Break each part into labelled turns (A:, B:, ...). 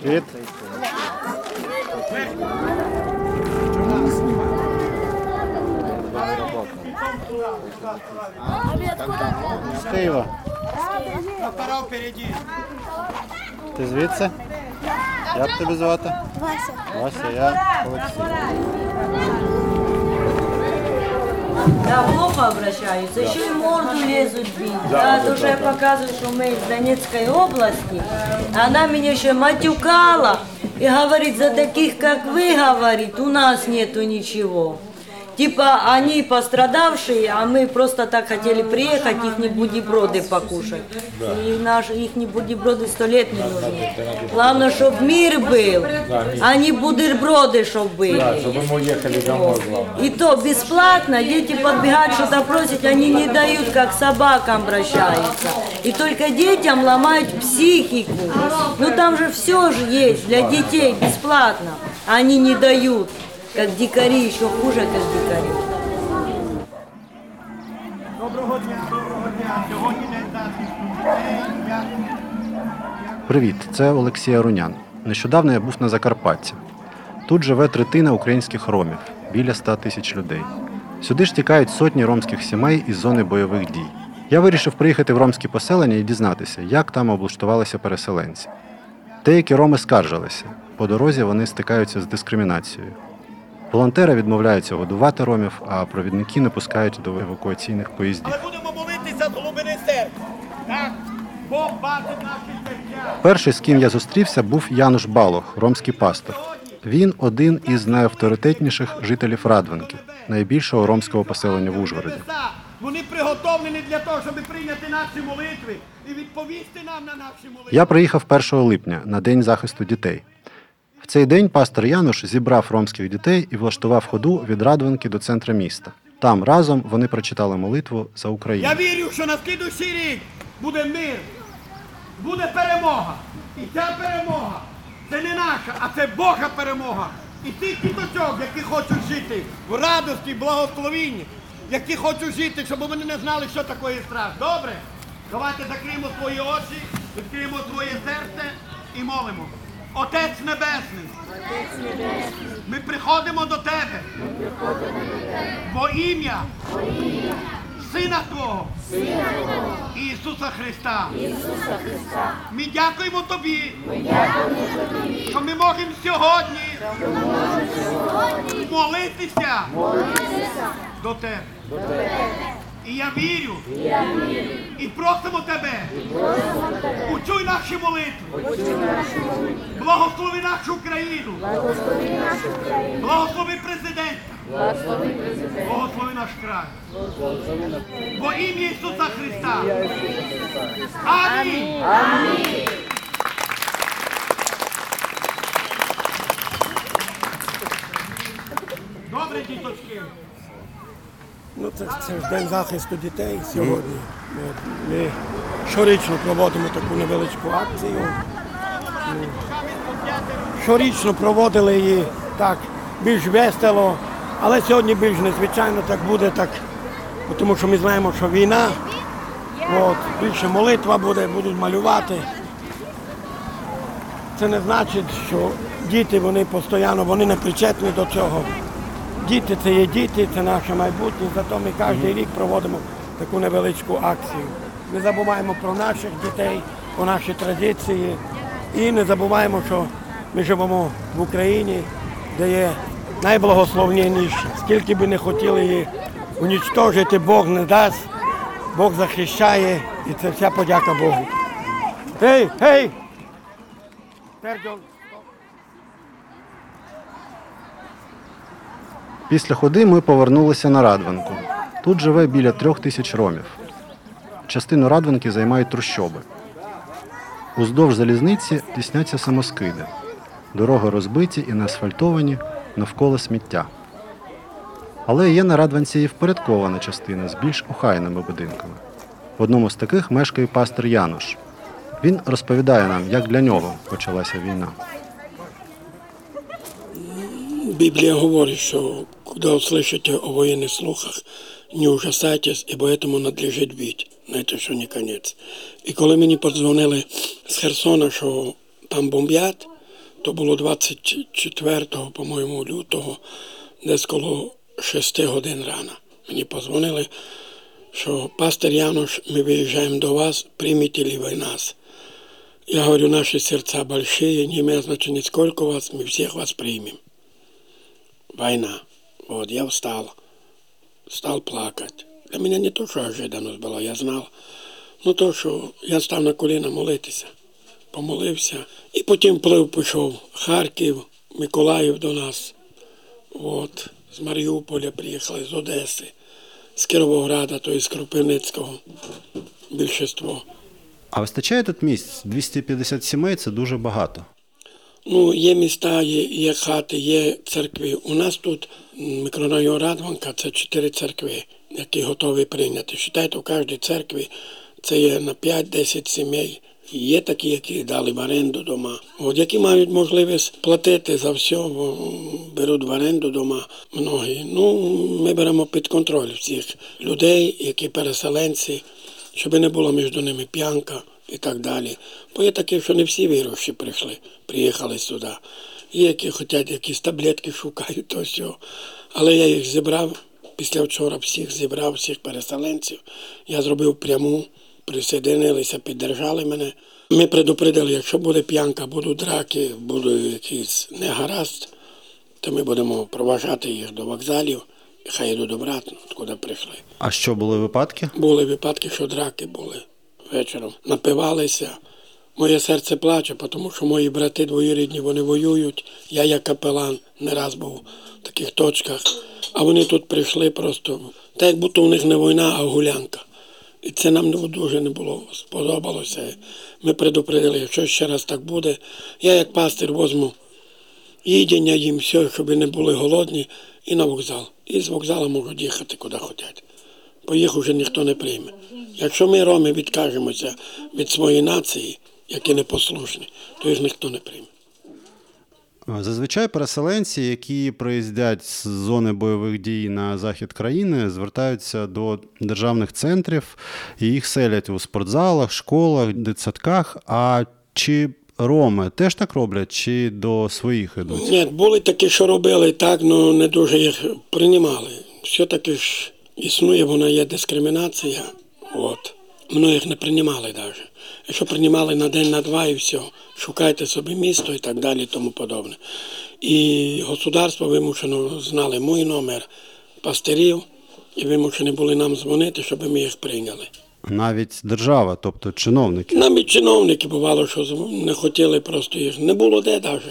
A: Привіт. З Києва. Ти звідси? Як тебе звати? Вася. Вася, я Олексій.
B: Да, плохо обращаются, еще и морду лезут бить. Да, то, что я показываю, что мы из Донецкой области, она меня еще матюкала и говорит, за таких, как вы, говорит, у нас нету ничего. Типа они пострадавшие, а мы просто так хотели приехать, их не бутерброды покушать. И наши их не бутерброды сто лет не нужны. Главное, чтобы мир был, а не бутерброды, чтобы были.
C: Чтобы мы уехали домой, главное.
B: И то бесплатно, дети подбегают что-то просят, они не дают, как собакам обращаются. И только детям ломают психику. Ну там же все же есть для детей бесплатно, а они не дают, как дикари, еще хуже, как дикари.
D: Доброго дня, доброго дня. Сьогодні день захисту
A: Привіт, це Олексій Арунян. Нещодавно я був на Закарпатті. Тут живе третина українських ромів, біля 100 тисяч людей. Сюди ж тікають сотні ромських сімей із зони бойових дій. Я вирішив приїхати в ромські поселення і дізнатися, як там облаштувалися переселенці. Деякі роми скаржилися. По дорозі вони стикаються з дискримінацією. Волонтери відмовляються годувати ромів, а провідники не пускають до евакуаційних поїздів.
D: Але будемо молитися з глибини серця. Так? Бог бачить наші серця.
A: Перший, з ким я зустрівся, був Януш Балох, ромський пастор. Він один із найавторитетніших жителів Радвинки, найбільшого ромського поселення в Ужгороді.
D: Вони приготовлені для того, щоб прийняти наші молитви і відповісти нам на наші молитви.
A: Я приїхав 1 липня на День захисту дітей. В цей день пастор Януш зібрав ромських дітей і влаштував ходу від Радвинки до центра міста. Там разом вони прочитали молитву за Україну.
D: Я вірю, що на слідуючий рік буде мир, буде перемога. І ця перемога це не наша, а це Божа перемога. І тих діточок, які хочуть жити в радості, благословінні, які хочуть жити, щоб вони не знали, що таке страх. Добре? Давайте закриємо свої очі, відкриємо своє серце і молимо. Отець Небесний, ми приходимо до Тебе. Во ім'я Сина Твого, Ісуса Христа. Ми дякуємо Тобі, що ми можемо сьогодні, молитися, до Тебе. І я вірю, і просимо Тебе, учуй наші молитви, благослови нашу країну, благослови президента, благослови наш край. Во ім'я Ісуса Христа. Амінь. Добре, діточки.
E: Ну, це, це ж День захисту дітей сьогодні. От, Ми щорічно проводимо таку невеличку акцію. Ну, Щорічно проводили її так більш весело, але сьогодні більш незвичайно так буде, так, тому що ми знаємо, що війна, от, більше молитва буде, будуть малювати. Це не значить, що діти вони постійно вони не причетні до цього. Діти це є діти, це наше майбутнє, зато ми кожен рік проводимо таку невеличку акцію. Не забуваємо про наших дітей, про наші традиції і не забуваємо, що ми живемо в Україні, де є найблагословніше. Скільки би не хотіли її унічтожити, Бог не дасть, Бог захищає і це вся подяка Богу. Гей, гей! Perdón.
A: Після ходи ми повернулися на Радвинку. Тут живе біля трьох тисяч ромів. Частину Радвинки займають трущоби. Уздовж залізниці тісняться самоскиди. Дороги розбиті і не асфальтовані, навколо сміття. Але є на Радванці і впорядкована частина з більш охайними будинками. В одному з таких мешкає пастор Януш. Він розповідає нам, як для нього почалася війна.
E: Библия говорит, что когда услышите о военных слухах, не ужасайтесь, ибо этому надлежить бить. Но це ще не конець. І коли мені подзвонили з Херсона, що там бомбять, то було 24, по-моєму, лютого, десь коло 6 годин рано. Мені позвонили, що пастор Янош, ми виїжджаємо до вас, прийміть ли ви нас. Я говорю, наши сердца большие, не имеет значения, сколько вас, мы всех вас примем. Война. Вот, я встал, стал плакать. Для меня не то, що ожиданість була, я знав. Ну то, що я став на коліна молитися, помолився. І потім плив пішов Харків, Миколаїв до нас. От, з Маріуполя приїхали, з Одеси, з Кіровограда, то з Кропивницького. Більшіство.
A: А вистачає тут місць? 250 сімей це дуже багато.
E: Ну, є міста, є, є хати, є церкви. У нас тут мікрорайон Радванка це чотири церкви, які готові прийняти. Считайте, у кожній церкві це є на 5-10 сімей. Є такі, які дали в оренду дома. От які мають можливість платити за все, бо, беруть в оренду дома многі. Ну, ми беремо під контроль всіх людей, які переселенці, щоб не було між ними п'янка і так далі. Бо є такі, що не всі віруючі прийшли, приїхали сюди. Є, які хочуть якісь таблетки шукають, то все. Але я їх зібрав після вчора, всіх зібрав, всіх переселенців. Я зробив пряму, присоединилися, піддержали мене. Ми предупредили, якщо буде п'янка, будуть драки, буде якийсь негаразд, то ми будемо проважати їх до вокзалів, і хай йдуть обратно, откуди прийшли.
A: А що були випадки?
E: Були випадки, що драки були вечором. Напивалися. Моє серце плаче, тому що мої брати двоюрідні вони воюють. Я як капелан не раз був в таких точках. А вони тут прийшли просто, так як будто у них не війна, а гулянка. І це нам дуже не було сподобалося. Ми предупредили, якщо ще раз так буде, я як пастир возьму їдення їм все, щоб не були голодні, і на вокзал. І з вокзалу можуть їхати куди хочуть. Бо їх вже ніхто не прийме. Якщо ми, роми, відкажемося від своєї нації, які непослушні, то їх ніхто не прийме.
A: Зазвичай переселенці, які приїздять з зони бойових дій на захід країни, звертаються до державних центрів і їх селять у спортзалах, школах, дитсадках. А чи роми теж так роблять, чи до своїх ідуть?
E: Ні, були такі, що робили так, але не дуже їх приймали. Все-таки ж існує, вона є дискримінація. От. Многих не приймали навіть. Якщо приймали на день, на два і все, шукайте собі місто і так далі, і тому подобне. І государство вимушено знали мій номер пастирів і вимушені були нам дзвонити, щоб ми їх прийняли.
A: Навіть держава, тобто чиновники.
E: Навіть чиновники бувало, що не хотіли просто їх. Не було де навіть.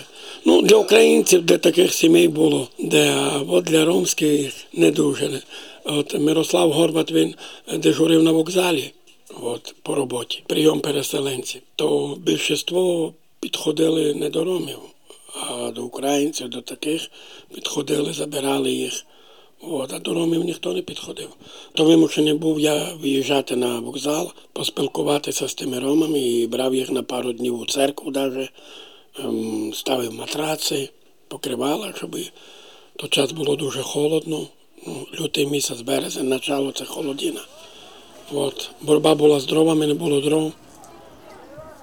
E: Ну, для українців, де таких сімей було, де а от для ромських не дуже. От Мирослав Горбат він дежурив на вокзалі от, по роботі, прийом переселенців. То більшість підходили не до ромів, а до українців, до таких підходили, забирали їх. От, а до ромів ніхто не підходив. То вимушений був я виїжджати на вокзал, поспілкуватися з тими ромами і брав їх на пару днів у церкву, навіть, ем, ставив матраци, покривала, щоб то час було дуже холодно. Лютий місяць, березень, начало це холодина. От. Боротьба була з дровами, не було дров.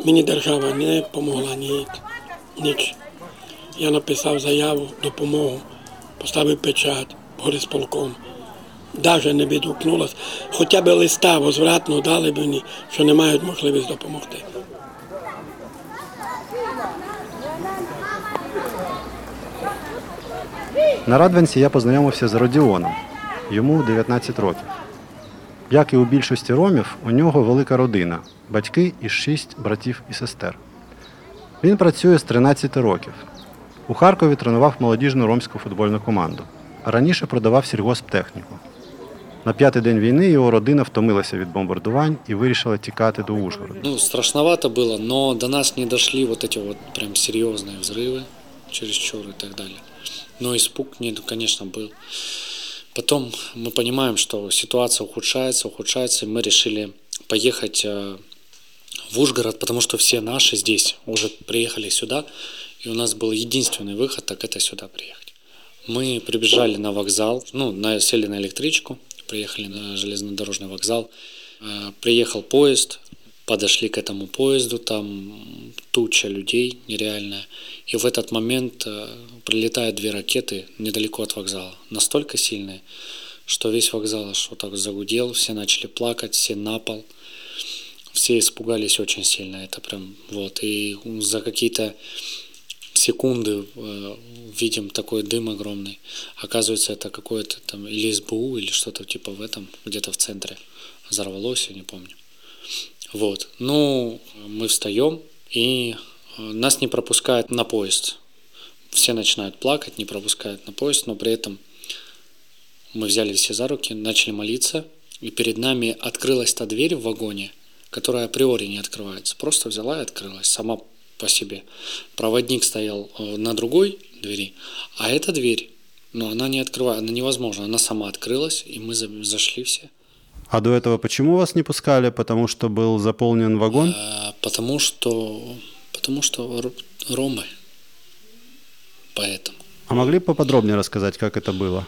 E: Мені держава не допомогла ні, ніч. Я написав заяву, допомогу, поставив печать горисполком. Даже не відгукнулась. Хоча б листа возвратно дали б мені, що не мають можливість допомогти.
A: На Радванці я познайомився з Родіоном. Йому 19 років. Як і у більшості ромів, у нього велика родина, батьки і шість братів і сестер. Він працює з 13 років. У Харкові тренував молодіжну ромську футбольну команду. А раніше продавав сільгосптехніку. На п'ятий день війни його родина втомилася від бомбардувань і вирішила тікати до Ужгорода.
F: Ну, страшновато было, но до нас не дошли вот эти вот прям серьезные взрывы чересчур и так далее. Но испуг, нет, конечно, был. Потом мы понимаем, что ситуация ухудшается, ухудшается, и мы решили поехать э, в Ужгород, потому что все наши здесь уже приехали сюда, и у нас был единственный выход, так это сюда приехать. Мы прибежали на вокзал, ну, на, сели на электричку, приехали на железнодорожный вокзал, Э, приехал поезд, подошли к этому поезду, там туча людей нереальная. И в этот момент э, прилетают две ракеты недалеко от вокзала, настолько сильные, что весь вокзал аж вот так загудел, все начали плакать, все на пол. Все испугались очень сильно, это прям вот. И за какие-то секунды э, видим такой дым огромный. Оказывается, это какое-то там или СБУ, или что-то типа в этом, где-то в центре взорвалось, я не помню. Вот. Ну, мы встаем, и э, нас не пропускают на поезд. Все начинают плакать, не пропускают на поезд, но при этом мы взяли все за руки, начали молиться, и перед нами открылась та дверь в вагоне, которая априори не открывается. Просто взяла и открылась сама по себе. Проводник стоял э, на другой двери, а эта дверь, ну, она не открывает, она невозможна, она сама открылась, и мы зашли все.
A: А до этого почему вас не пускали? Потому что был заполнен вагон?
F: А, потому что, потому что ромы. Поэтому.
A: А могли бы поподробнее рассказать, как это было?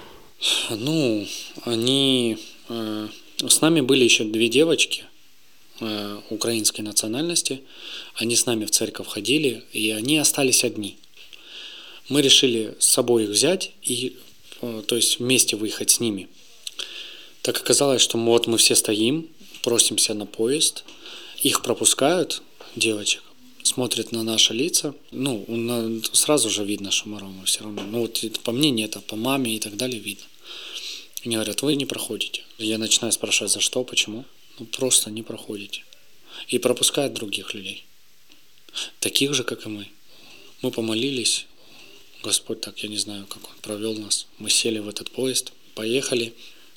F: Ну, они... Э, с нами были еще две девочки э, украинской национальности. Они с нами в церковь ходили, и они остались одни. Мы решили с собой их взять и, э, то есть, вместе выехать с ними. Так оказалось, что вот мы все стоим, просимся на поезд, их пропускают, девочек, смотрят на наши лица. Ну, сразу же видно, что мы ромы все равно. Ну, вот по мне нет, а по маме и так далее видно. Они говорят, вы не проходите. Я начинаю спрашивать, за что, почему. Ну, просто не проходите. И пропускают других людей. Таких же, как и мы. Мы помолились. Господь так, я не знаю, как Он провел нас. Мы сели в этот поезд, поехали.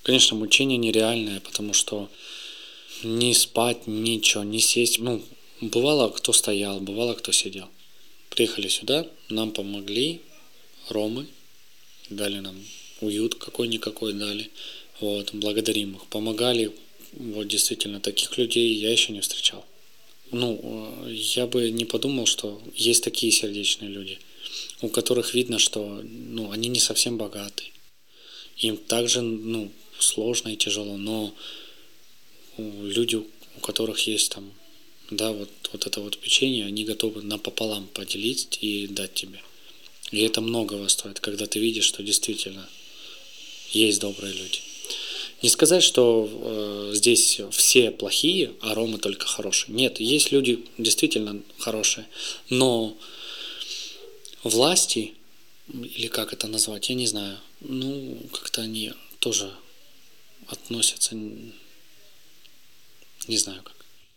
F: Конечно, мучение нереальное, потому что не спать, ничего, не сесть. Ну, бывало, кто стоял, бывало, кто сидел. Приехали сюда, нам помогли ромы, дали нам уют какой-никакой дали. Вот, благодарим их. Помогали, вот действительно, таких людей я еще не встречал. Ну, я бы не подумал, что есть такие сердечные люди, у которых видно, что ну, они не совсем богаты. Им также ну, сложно и тяжело, но люди, у которых есть там, да, вот, вот это вот печенье, они готовы напополам поделить и дать тебе. И это многого стоит, когда ты видишь, что действительно есть добрые люди. Не сказать, что э, здесь все плохие, а Рома только хорошие. Нет, есть люди действительно хорошие, но власти, или как это назвать, я не знаю, ну, как-то они тоже относятся, не знаю как.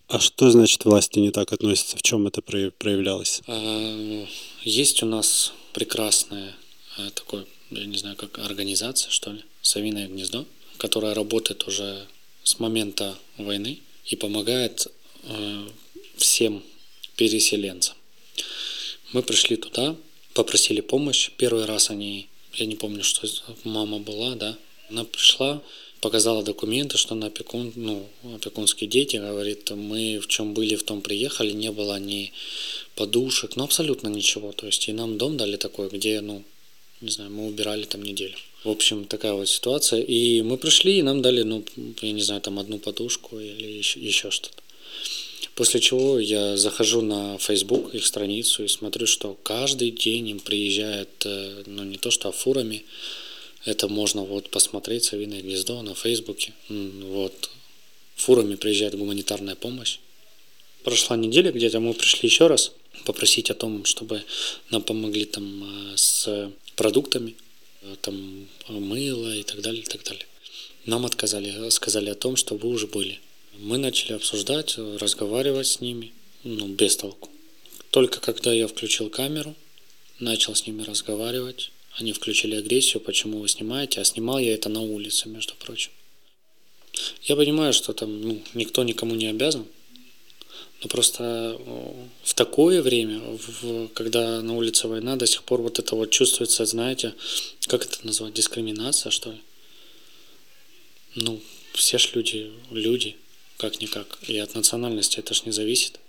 A: А что значит власти не так относятся? В чем это проявлялось?
F: А, есть у нас прекрасное э, такое, я не знаю, как организация, что ли, «Совиное гнездо», которая работает уже с момента войны и помогает э, всем переселенцам. Мы пришли туда, попросили помощь. Первый раз они, я не помню, что мама была, да, она пришла, показала документы, что она опекун, ну, опекунские дети, говорит, мы в чем были, в том приехали, не было ни подушек, ну, абсолютно ничего. То есть и нам дом дали такой, где, ну, не знаю, мы убирали там неделю. В общем, такая вот ситуация. И мы пришли, и нам дали, ну, я не знаю, там одну подушку или еще, еще что-то. После чего я захожу на Facebook, их страницу, и смотрю, что каждый день им приезжает, э, ну, не то что фурами, это можно вот посмотреть «Совиное гнездо» на Фейсбуке. Вот. Фурами приезжает гуманитарная помощь. Прошла неделя где-то, мы пришли еще раз попросить о том, чтобы нам помогли там э, с продуктами, э, там мыло и так далее, и так далее. Нам отказали, сказали о том, что вы уже были. Мы начали обсуждать, разговаривать с ними, ну, без толку. Только когда я включил камеру, начал с ними разговаривать, они включили агрессию, почему вы снимаете, а снимал я это на улице, между прочим. Я понимаю, что там ну, никто никому не обязан, но просто в такое время, в, когда на улице война, до сих пор вот это вот чувствуется, знаете, как это назвать, дискриминация, что ли? Ну, все ж люди, люди, как-никак. И от национальности это ж не зависит.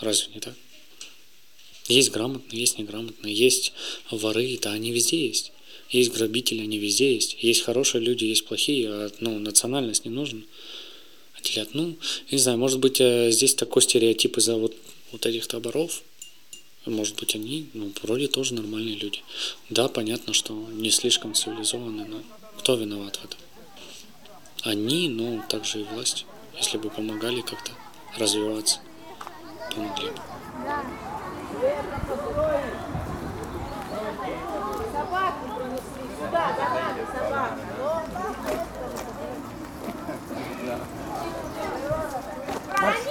F: Разве не так? Есть грамотные, есть неграмотные, есть воры, да, они везде есть. Есть грабители, они везде есть. Есть хорошие люди, есть плохие, а ну, национальность не нужна. отделять. Ну, я не знаю, может быть, э, здесь такой стереотип из-за вот, вот этих таборов. Может быть, они, ну, вроде тоже нормальные люди. Да, понятно, что не слишком цивилизованные, но кто виноват в этом? Они, ну, также и власть. Если бы помогали как-то развиваться, помогли бы.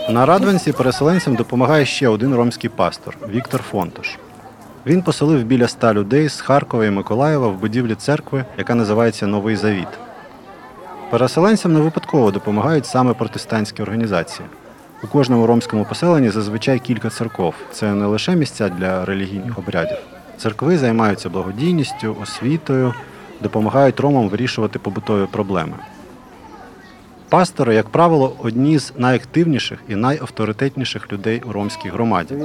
A: На Радванці переселенцям допомагає ще один ромський пастор Віктор Фонтош. Він поселив біля ста людей з Харкова і Миколаєва в будівлі церкви, яка називається Новий Завіт. Переселенцям не випадково допомагають саме протестантські організації. У кожному ромському поселенні зазвичай кілька церков. Це не лише місця для релігійних обрядів. Церкви займаються благодійністю, освітою, допомагають ромам вирішувати побутові проблеми. Пастори, як правило, одні з найактивніших і найавторитетніших людей у ромській громаді.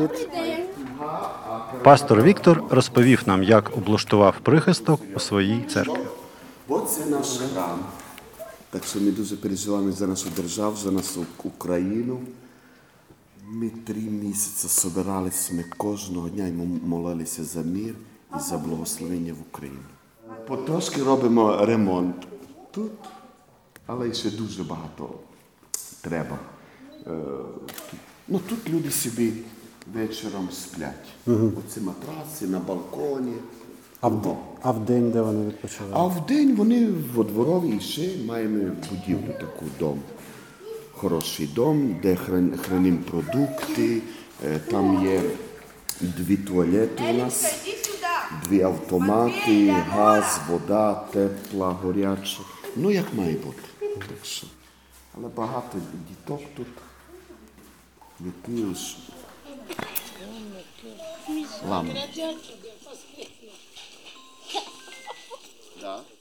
A: Пастор Віктор розповів нам, як облаштував прихисток у своїй церкві.
G: Оце наш храм. Так що ми дуже переживаємо за нашу державу, за нашу Україну. Ми три місяці собиралися ми кожного дня і молилися за мир і за благословення в Україну. Потрошки робимо ремонт тут, але ще дуже багато треба. Ну, тут люди собі вечором сплять. Оце матраси на балконі.
A: А в, а в день, де вони відпочивають?
G: А в день вони во дворові і ще маємо будівлю таку дом. Хороший дом, де хран- хранимо продукти. Е, Там є дві туалети у нас, дві автомати, газ, вода, тепла, горяча. Ну, як має бути. Так що. Але багато діток тут. Які ж ламають.
H: А ми з Харкова.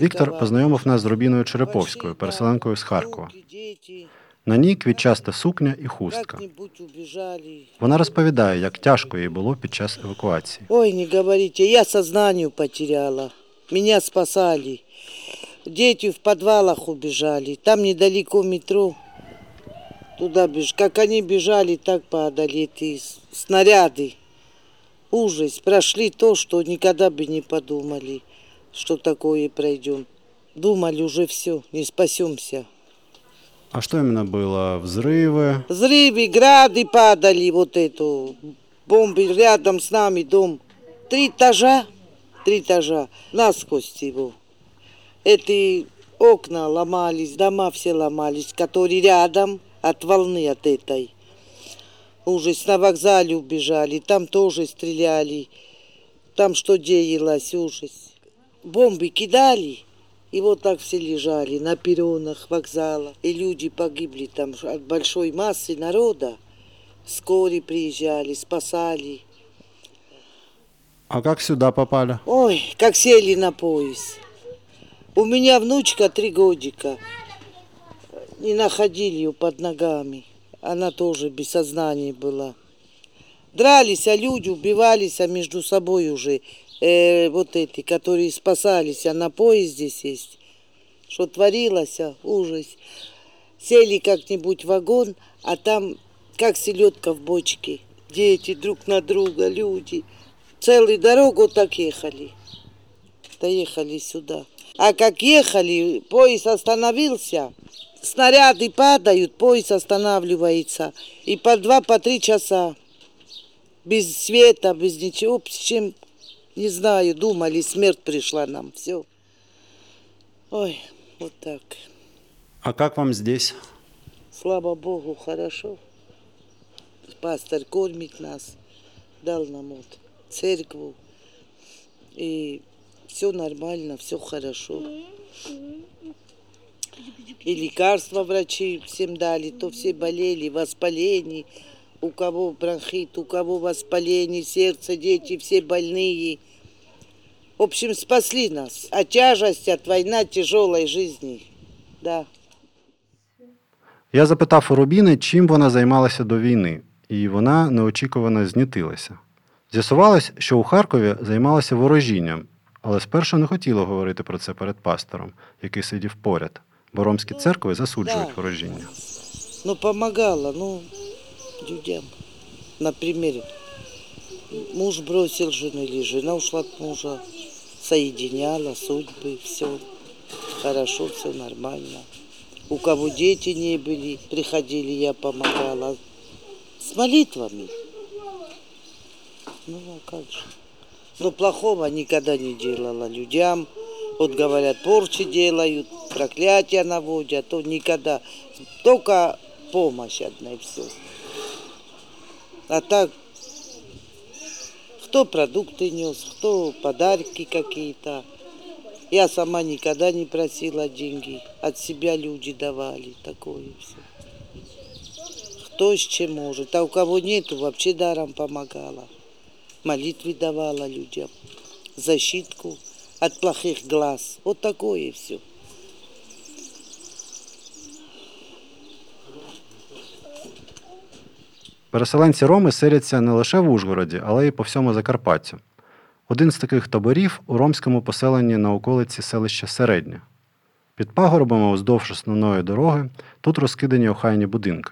A: Віктор познайомив нас з Рубіною Череповською, переселенкою з Харкова.
H: Діти,
A: На ній квітчаста сукня і хустка.
H: как-нибудь убежали.
A: Вона розповідає, як тяжко їй було під час евакуації.
H: Ой, не говорите, я сознание потеряла. Меня спасали. Дети в подвалах убежали. Там недалеко метро. Туда беж. Как они бежали, так падали эти с- снаряды. Ужас. Прошли то, что никогда бы не подумали, Что такое пройдем. Думали уже все, не спасемся.
A: А що іменно було? Взриви?
H: Взрывы, грады падали, вот эту, бомбы рядом с нами дом. Три этажа, три этажа, насквозь его. Эти окна ломались, дома все ломались, которые рядом от волны от этой. Ужас, на вокзале убежали, там тоже стреляли. Там что деялось, ужас. Бомбы кидали, и вот так все лежали на перронах вокзала. И люди погибли там от большой массы народа. Скорые приезжали, спасали.
A: А як сюди попали?
H: Ой, как сели на поезд. У меня внучка три годика. Не находили ее под ногами. Она тоже без сознания была. Дрались, а люди убивались, а между собой уже. Э, вот эти, которые спасались, а на поезде сесть. Что творилось, а, ужас. Сели как-нибудь в вагон, а там как селедка в бочке. Дети друг на друга, люди. Целую дорогу так ехали. Доехали сюда. А как ехали, поезд остановился, снаряды падают, поезд останавливается. И по два, по три часа. Без света, без ничего. В общем, не знаю, думали, смерть пришла нам. Все. Ой, вот так.
A: А як вам здесь?
H: Слава Богу, хорошо. Пастор кормит нас, дал нам вот церкву. И все нормально, все хорошо. И лекарства врачи всем дали, то все болели, воспаление, у кого бронхит, у кого воспаление сердца, дети все больные. В общем, спасли нас от тяжести, от войны, тяжелой жизни. Да.
A: Я запитав у Рубіни, чим вона займалася до війни, і вона неочікувано знітилася. З'ясувалось, що у Харкові займалася ворожінням, але спершу не хотіла говорити про це перед пастором, який сидів поряд. бо ромські церкви засуджують
H: Да.
A: ворожіння.
H: Ну, помогала, ну, людям. На. Муж бросил жену жена ушла от мужа. Соединяла судьбы, все. Хорошо, все нормально. У кого дети не были, приходили, я помогала. С молитвами. Ну, а как же. Но плохого никогда не делала людям. Вот говорят, порчи делают, проклятия наводят, то никогда. Только помощь одна и все. А так, кто продукты нес, кто подарки какие-то. Я сама никогда не просила деньги. От себя люди давали. Такое все. Кто с чем может. А у кого нету, вообще даром помогала. Молитвы давала людям. Защитку от плохих глаз. Вот такое все.
A: Переселенці Роми селяться не лише в Ужгороді, але й по всьому Закарпаттю. Один з таких таборів у ромському поселенні на околиці селища Середнє. Під пагорбами уздовж основної дороги тут розкидані охайні будинки.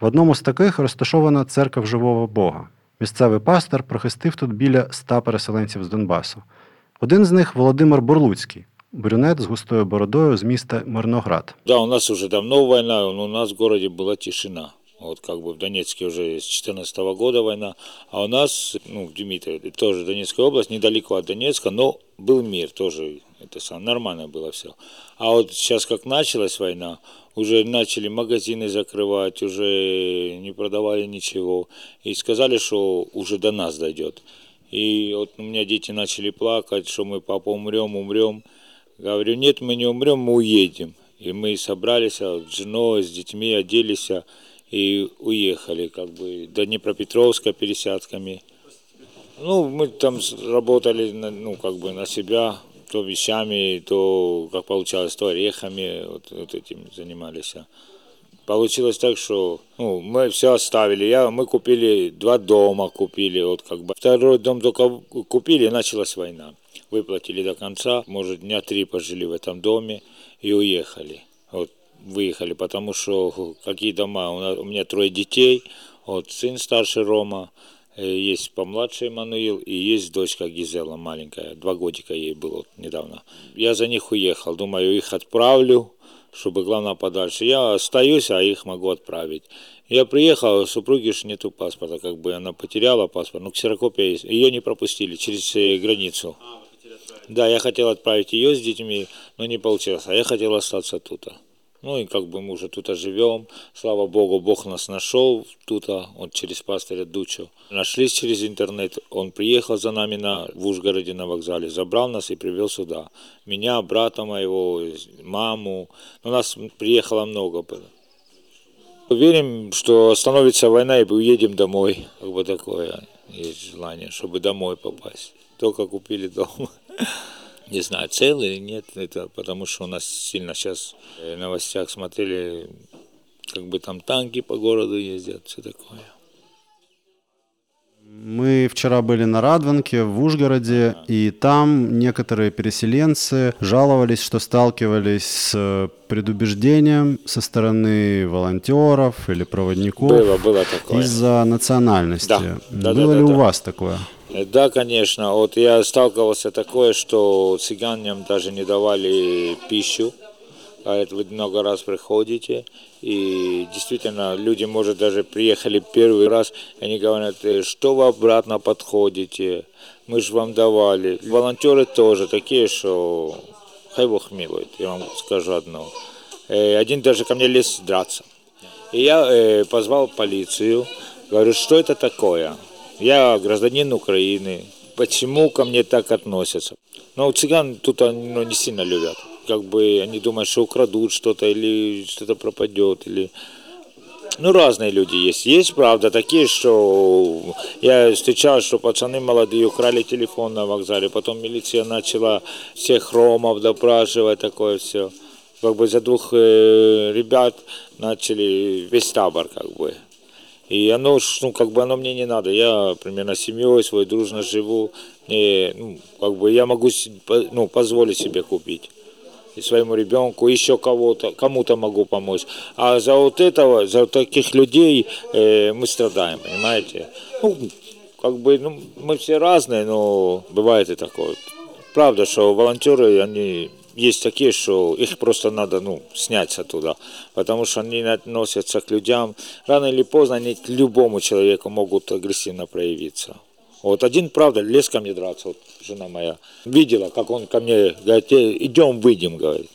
A: В одному з таких розташована церква живого Бога. Місцевий пастор прохистив тут біля ста переселенців з Донбасу. Один з них Володимир Бурлуцький, брюнет з густою бородою з міста Мирноград.
I: Да, у нас уже давно война, но у нас в городе была тишина. Вот как бы в Донецке уже с 2014 года война, а у нас, ну, в Дмитрове, тоже Донецкая область, недалеко от Донецка, но был мир тоже, это сам, нормально было все. А вот сейчас как началась война, уже начали магазины закрывать, уже не продавали ничего, и сказали, что уже до нас дойдет. И вот у меня дети начали плакать, что мы, папа, умрем, умрем. Говорю, нет, мы не умрем, мы уедем. И мы собрались а, с женой, с детьми, оделись а, и уехали как бы до Днепропетровска пересадками. Ну, мы там работали, ну, как бы на себя, то вещами, то, как получалось, то орехами, вот, вот этим занимались. Получилось так, что ну, мы все оставили. Я, мы купили два дома, купили, вот как бы. Второй дом только купили, началась война. Выплатили до конца, может, дня три пожили в этом доме и уехали. Вот выехали, потому что какие дома, у, нас, у меня трое детей, вот сын старший Рома, э, есть помладший Мануил и есть дочка Гизела маленькая, два годика ей было вот недавно. Я за них уехал, думаю, их отправлю, чтобы главное подальше. Я остаюсь, а их могу отправить. Я приехал, у супруги ж нету паспорта, как бы она потеряла паспорт, но ксерокопия есть. Ее не пропустили через э, границу. Да, я хотел отправить ее с детьми, но не получилось, а я хотел остаться тут. Ну и как бы мы уже тут живем, слава богу, Бог нас нашел тут, вот через пастыря Дучу. Нашлись через интернет, он приехал за нами на, в Ужгороде на вокзале, забрал нас и привел сюда. Меня, брата моего, маму, у нас приехало много было. Верим, что остановится война и уедем домой. Как бы такое есть желание, чтобы домой попасть. Только купили дом. Не знаю, целый или нет, это потому что у нас сильно сейчас в новостях смотрели, как бы там танки по городу ездят, все такое.
A: Мы вчера были на Радванке в Ужгороде, и там некоторые переселенцы жаловались, что сталкивались с предубеждением со стороны волонтеров или проводников
I: Было, было такое.
A: из-за национальности.
I: Да. Да,
A: Было
I: да,
A: ли
I: да,
A: у
I: да.
A: вас такое?
I: Э, Да, конечно. Вот я сталкивался такое, что цыганям даже не давали пищу. Говорят, вы много раз приходите, и действительно люди, может, даже приехали первый раз, они говорят, «Э, что вы обратно подходите, мы же вам давали. Волонтеры тоже такие, что хай Бог милует, я вам скажу одно. Э, Один даже ко мне лез драться. И я позвал полицию, говорю, что это такое? Я гражданин Украины, почему ко мне так относятся? Но цыган тут они, ну, не сильно любят. Как бы они думают, что украдут что-то или что-то пропадет, или... Ну, разные люди есть. Есть, правда, такие, что я встречал, что пацаны молодые украли телефон на вокзале, потом милиция начала всех ромов допрашивать, такое все. Как бы за двух э, ребят начали весь табор, как бы. И оно, ну, как бы оно мне не надо. Я примерно семьей свой дружно живу. Мне, ну, как бы я могу, ну, позволить себе купить. и своему ребенку, еще кого-то, кому-то могу помочь. А за вот этого, за таких людей э, мы страдаем, понимаете? Ну, как бы, ну, мы все разные, но бывает и такое. Правда, что волонтеры, они есть такие, что их просто надо ну, снять оттуда, потому что они относятся к людям. Рано или поздно они к любому человеку могут агрессивно проявиться. Вот один, правда, лез ко мне драться, вот жена моя, видела, как он ко мне говорит, «Э, идем, выйдем, говорит.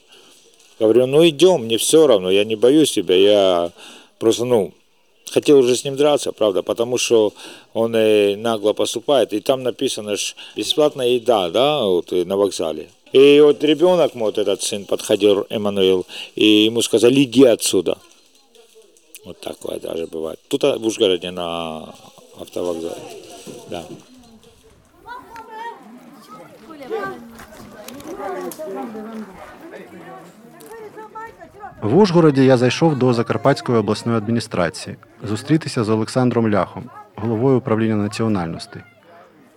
I: Говорю, ну идем, мне все равно, я не боюсь тебя, я просто, ну, хотел уже с ним драться, правда, потому что он э, нагло поступает, и там написано, что бесплатная еда, да, вот э, на вокзале. И вот ребенок, вот этот сын подходил, Эммануил, и ему сказали, иди отсюда. Вот такое даже бывает. Тут а, в Ужгороде на автовокзале. Да.
A: В Ужгороді я зайшов до Закарпатської обласної адміністрації зустрітися з Олександром Ляхом, головою управління національностей.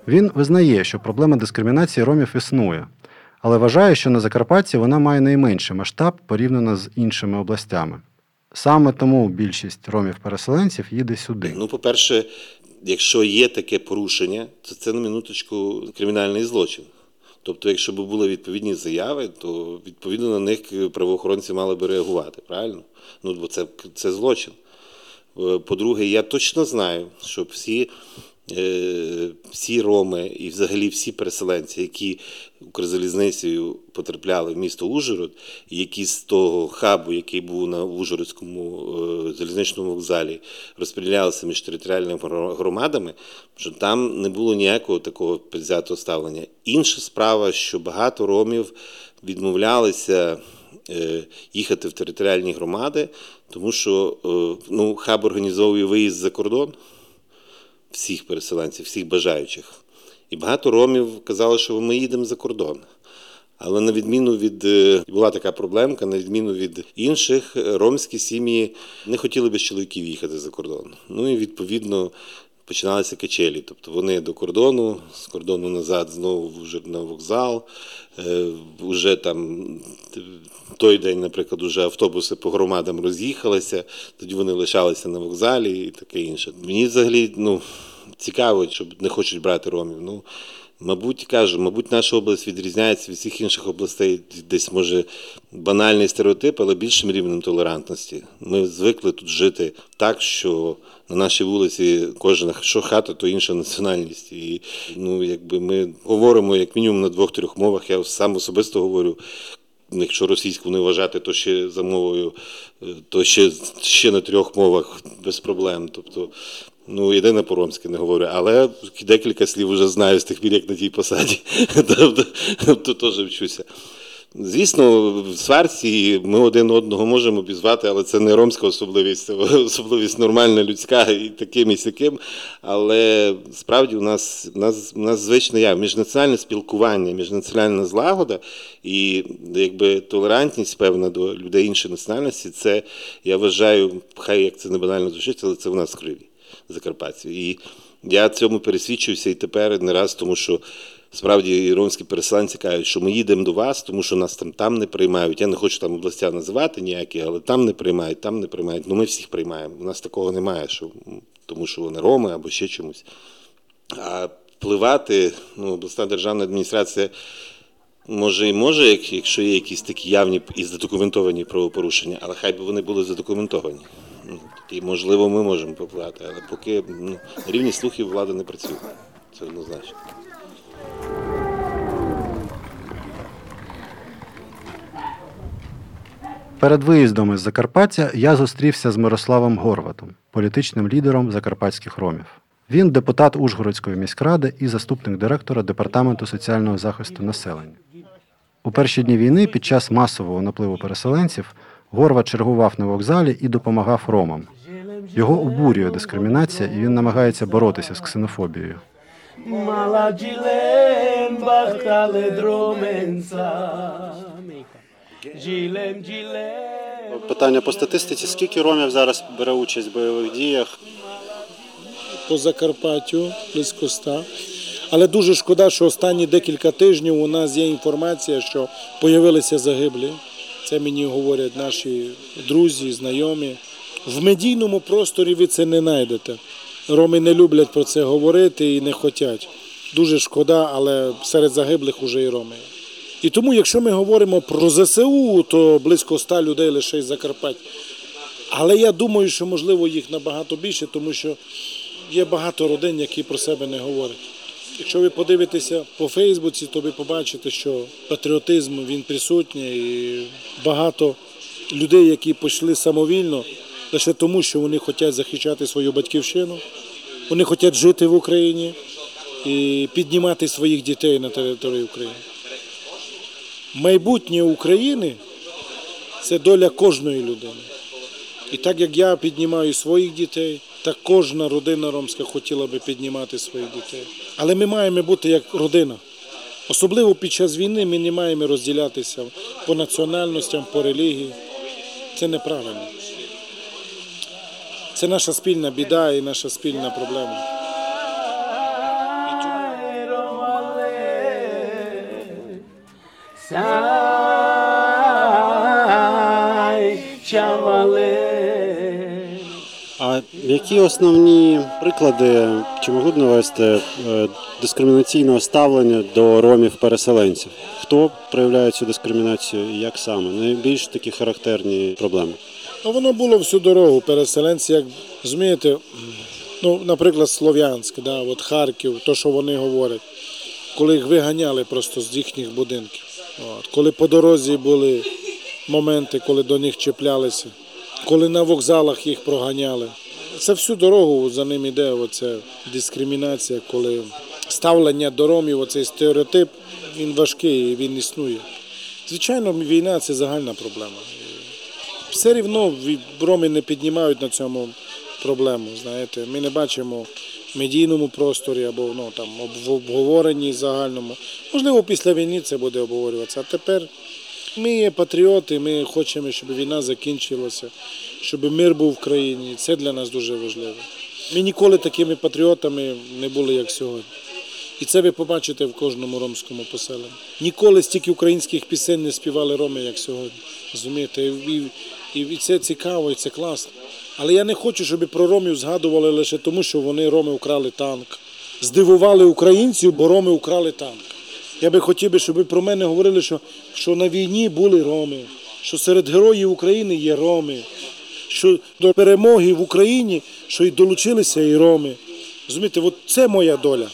A: Він визнає, що проблема дискримінації ромів існує, але вважає, що на Закарпатті вона має найменший масштаб порівняно з іншими областями. Саме тому більшість ромів-переселенців їде сюди.
J: Ну, по-перше, якщо є таке порушення, то це на минуточку кримінальний злочин. Тобто, якщо б були відповідні заяви, то відповідно на них правоохоронці мали би реагувати, правильно? Ну, бо це, це злочин. Е, По-друге, я точно знаю, що всі, всі роми і взагалі всі переселенці, які Укрзалізницею потрапляли в місто Ужгород, які з того хабу, який був на Ужгородському е, залізничному вокзалі, розподілялися між територіальними громадами, що там не було ніякого такого предвзятого ставлення. Інша справа, що багато ромів відмовлялися е, їхати в територіальні громади, тому що е, ну, хаб організовує виїзд за кордон всіх переселенців, всіх бажаючих. І багато ромів казали, що ми їдемо за кордон. Але на відміну від е, була така проблемка, на відміну від інших, е, ромські сім'ї не хотіли без чоловіків їхати за кордон. Ну і відповідно починалися качелі. Тобто вони до кордону, з кордону назад знову вже на вокзал. Е, Уже там той день, наприклад, уже автобуси по громадам роз'їхалися, тоді вони лишалися на вокзалі і таке інше. Мені взагалі ну, цікаво, що не хочуть брати ромів. Ну, Мабуть, кажу, мабуть, наша область відрізняється від всіх інших областей, десь може банальний стереотип, але більшим рівнем толерантності. Ми звикли тут жити так, що на нашій вулиці кожна що хата, то інша національність. І ну, якби ми говоримо як мінімум на двох-трьох мовах. Я сам особисто говорю. Якщо російську не вважати, то ще за мовою, е, то ще, ще на трьох мовах без проблем. Тобто, ну, єдине по-ромськи не говорю, але декілька слів вже знаю з тих пір, як на тій посаді. Тобто, теж вчуся. Звісно, в сварці ми один одного можемо обізвати, але це не ромська особливість, це особливість нормальна, людська і таким, і сяким. Але справді у нас, у нас, у нас звичне я міжнаціональне спілкування, міжнаціональна злагода і якби толерантність певна до людей іншої національності, це я вважаю, хай як це не банально звучить, але це в нас в крові закарпатців. І я цьому пересвідчився і тепер не раз, тому що. Справді іронські переселенці кажуть, що ми їдемо до вас, тому що нас там, там не приймають. Я не хочу там областя називати ніякі, але там не приймають, там не приймають. Ну ми всіх приймаємо. У нас такого немає, що, тому що вони роми або ще чомусь. А впливати, ну, обласна державна адміністрація може і може, якщо є якісь такі явні і задокументовані правопорушення, але хай би вони були задокументовані. І можливо, ми можемо попливати, але поки ну, рівні слухів влада не працює. Це однозначно.
A: Перед виїздом із Закарпаття я зустрівся з Мирославом Горватом, політичним лідером закарпатських ромів. Він депутат Ужгородської міськради і заступник директора Департаменту соціального захисту населення. У перші дні війни під час масового напливу переселенців Горват чергував на вокзалі і допомагав ромам. Його обурює дискримінація, і він намагається боротися з ксенофобією. Питання по статистиці: скільки ромів зараз бере участь в бойових діях?
K: по Закарпаттю близько ста. Але дуже шкода, що останні декілька тижнів у нас є інформація, що появилися загиблі. Це мені говорять наші друзі, знайомі. В медійному просторі ви це не знайдете. Роми не люблять про це говорити і не хочуть. Дуже шкода, але серед загиблих уже і роми. І тому, якщо ми говоримо про ЗСУ, то близько ста людей лише із Закарпаття. Але я думаю, що можливо їх набагато більше, тому що є багато родин, які про себе не говорять. Якщо ви подивитеся по Фейсбуці, то ви побачите, що патріотизм він присутній і багато людей, які пішли самовільно, лише тому, що вони хочуть захищати свою батьківщину, вони хочуть жити в Україні і піднімати своїх дітей на території України. Майбутнє України це доля кожної людини. І так як я піднімаю своїх дітей, так кожна родина ромська хотіла би піднімати своїх дітей. Але ми маємо бути як родина. Особливо під час війни ми не маємо розділятися по національностям, по релігії. Це неправильно. Це наша спільна біда і наша спільна проблема.
A: А які основні приклади чи могли б навести е, дискримінаційного ставлення до ромів-переселенців? Хто проявляє цю дискримінацію і як саме? Найбільш такі характерні проблеми.
K: Ну, воно було всю дорогу. Переселенці, як розумієте, ну, наприклад, Слов'янськ, да, от Харків, то, що вони говорять, коли їх виганяли просто з їхніх будинків. От. Коли по дорозі були моменти, коли до них чіплялися, коли на вокзалах їх проганяли. Це всю дорогу за ним іде оця дискримінація, коли ставлення до ромів, оцей стереотип, він важкий він існує. Звичайно, війна це загальна проблема. Все рівно роми не піднімають на цьому проблему. Знаєте, ми не бачимо в медійному просторі або ну, там, в обговоренні загальному. Можливо, після війни це буде обговорюватися. А тепер ми є патріоти, ми хочемо, щоб війна закінчилася, щоб мир був в країні. Це для нас дуже важливо. Ми ніколи такими патріотами не були, як сьогодні. І це ви побачите в кожному ромському поселенні. Ніколи стільки українських пісень не співали роми, як сьогодні. Розумієте? І, і це цікаво, і це класно. Але я не хочу, щоб про ромів згадували лише тому, що вони роми украли танк. Здивували українців, бо роми украли танк. Я би хотів би, щоб про мене говорили, що, що на війні були роми, що серед героїв України є роми, що до перемоги в Україні, що й долучилися і роми. Розумієте, от це моя доля.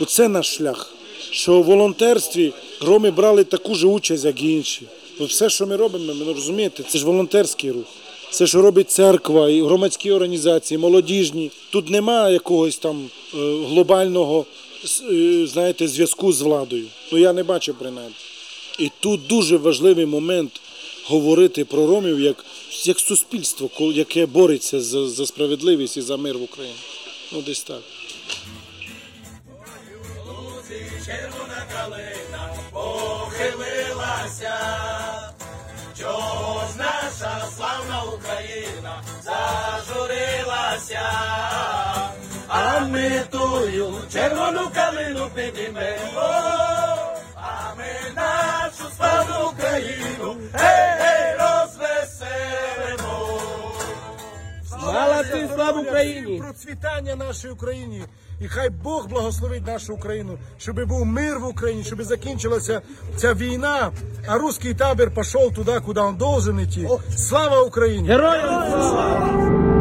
K: Оце наш шлях. Що в волонтерстві роми брали таку ж участь, як і інші. Бо все, що ми робимо, ви розумієте, це ж волонтерський рух. Це, що робить церква, і громадські організації, молодіжні. Тут немає якогось там е, глобального е, знаєте, зв'язку з владою. Ну я не бачу принаймні. І тут дуже важливий момент говорити про ромів як, як суспільство, яке бореться за, за справедливість і за мир в Україні. Ну, десь так.
L: Чого ж наша славна Україна зажурилася, а ми тую червону калину підіймемо, а ми нашу славну Україну гей, гей, розвеселимо.
D: Слава Україні! Процвітання нашій Україні. І хай Бог благословить нашу Україну, щоб був мир в Україні, щоб закінчилася ця війна, а русський табір пішов туди, куди він должен йти. Слава Україні!
L: Героям слава!